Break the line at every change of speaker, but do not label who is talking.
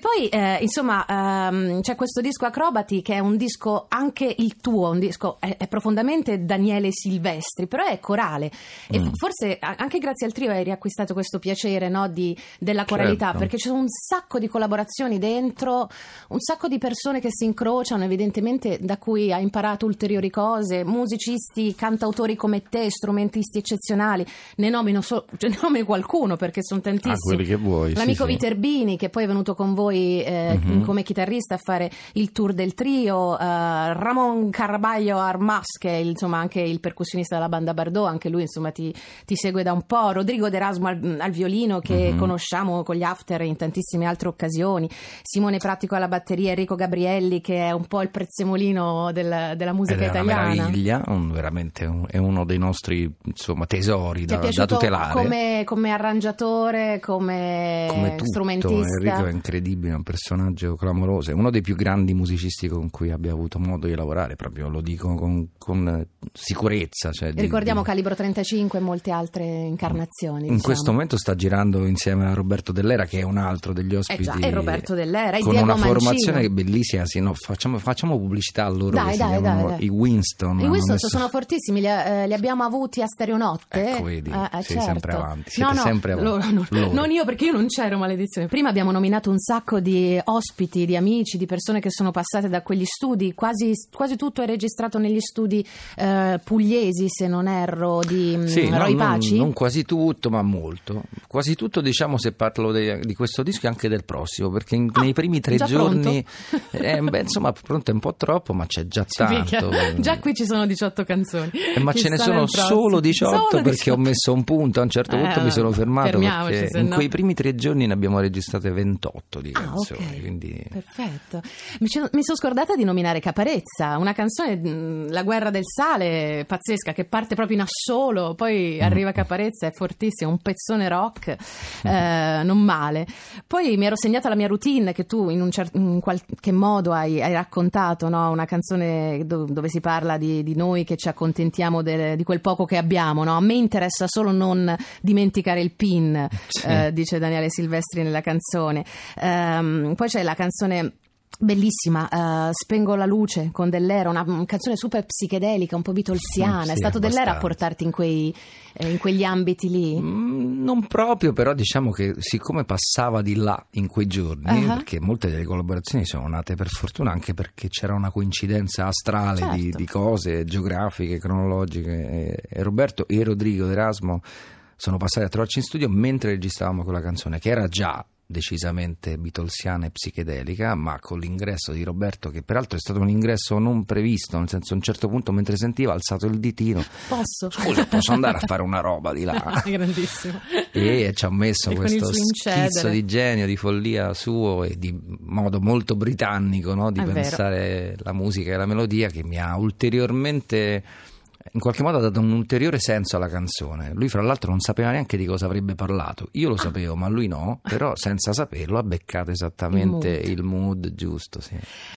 poi, eh, insomma, ehm, c'è questo disco Acrobati che è un disco anche il tuo, un disco è, è profondamente Daniele Silvestri, però è corale. E
Mm.
f- forse anche grazie al trio hai riacquistato questo piacere no, di- della coralità,
Certo.
perché ci sono un sacco di collaborazioni dentro, un sacco di persone che si incrociano, evidentemente da cui hai imparato ulteriori cose, musicisti, cantautori come te, strumentisti eccezionali. Ne nomino, so- ne nomino qualcuno perché sono tantissimi.
Ah, quelli che vuoi. sì,
L'amico
sì.
Viterbini, che poi è venuto con voi eh,
Mhm.
come chitarrista a fare il tour del trio, eh, Ramon Caraballo Armas, che è il- insomma anche il percussionista della banda Bardot, anche lui insomma ti, ti segue da un po', Rodrigo D'Erasmo al, al violino, che
Mhm.
conosciamo con gli after in tantissime altre occasioni, Simone Pratico alla batteria, Enrico Gabrielli, che è un po' il prezzemolino del- della musica
è una
italiana.
meraviglia, un- veramente un- è uno dei nostri insomma, tesori da, da tutelare.
come, come arrangiatore, come,
Come tutto,
strumentista?
Enrico è incredibile, è un personaggio clamoroso, è uno dei più grandi musicisti con cui abbia avuto modo di lavorare, proprio lo dico con, con sicurezza. cioè di-
Ricordiamo
di-
Calibro 35 e molte altre incarnazioni.
In
diciamo.
questo momento sta girando insieme a Roberto Dell'Era, che è un altro degli
Eh
ospiti.
già, e Roberto Dell'Era,
con una
Mancino.
formazione che bellissima. Sì, no, facciamo, facciamo pubblicità a loro.
Dai, dai, dai.
I Winston.
I Winston
messo-
sono fortissimi, li, eh, li abbiamo avuti a Stereonotte.
Ecco, vedi,
Eh, eh,
sei
certo.
sempre avanti,
No,
siete
no,
sempre avanti.
loro- no,
Loro.
non io perché io non c'ero, maledizione. Prima abbiamo nominato un sacco di ospiti, di amici, di persone che sono passate da quegli studi, quasi, quasi tutto è registrato negli studi eh, pugliesi, se non erro, di mm,
Sì, no,
Roy
non,
Paci.
non quasi tutto, ma molto. Quasi tutto, diciamo, se parlo de- di questo disco e anche del prossimo, perché in- nei primi tre giorni, eh, beh, insomma, pronto è un po' troppo, ma c'è già tanto.
Già qui ci sono 18 canzoni.
Eh, ma ce ne
Chissà
sono solo 18
Solo
perché
18.
ho messo un punto. A un certo
Eh,
punto mi sono fermato perché in
no.
quei primi tre giorni ne abbiamo registrate 28 di
Ah,
canzoni.
ok.
Quindi
Perfetto. Mi, mi sono scordata di nominare Caparezza, una canzone, mh, La guerra del sale, pazzesca, che parte proprio in assolo, poi
Mm.
arriva Caparezza, è fortissimo, un pezzone rock, eh, non male. Poi mi ero segnata la mia routine, che tu in, un cer- in qualche modo hai, hai raccontato, no? una canzone do- dove si parla di, di noi che ci accontentiamo del- di quel poco che abbiamo. no? A me interessa solo non dimenticare il PIN,
Sì.
eh, dice Daniele Silvestri nella canzone. Ehm, poi c'è la canzone bellissima, eh, Spengo la luce con Dell'Era, una, una canzone super psichedelica, un po' beatlesiana.
Sì,
È stato Dell'Era a
abbastanza.
portarti in quei, eh, in quegli ambiti lì?
Mm, Non proprio, però diciamo che siccome passava di là in quei giorni,
Ah.
perché molte delle collaborazioni sono nate per fortuna anche perché c'era una coincidenza astrale di,
Certo.
di cose geografiche, cronologiche, e Roberto e Rodrigo D'Erasmo sono passati a trovarci in studio mentre registravamo quella canzone, che era già decisamente beatlesiana e psichedelica, ma con l'ingresso di Roberto, che peraltro è stato un ingresso non previsto, nel senso a un certo punto mentre sentiva ha alzato il ditino,
Posso?
scusa posso andare a fare una roba di là?
Grandissimo.
e ci ha messo
E
questo schizzo di genio, di follia suo e di modo molto britannico no? di
È vero.
pensare la musica e la melodia che mi ha ulteriormente in qualche modo ha dato un ulteriore senso alla canzone. Lui, fra l'altro, non sapeva neanche di cosa avrebbe parlato. Io
Ah.
lo sapevo, ma lui no. Però, senza saperlo, ha beccato esattamente
Il
il mood, giusto. Sì.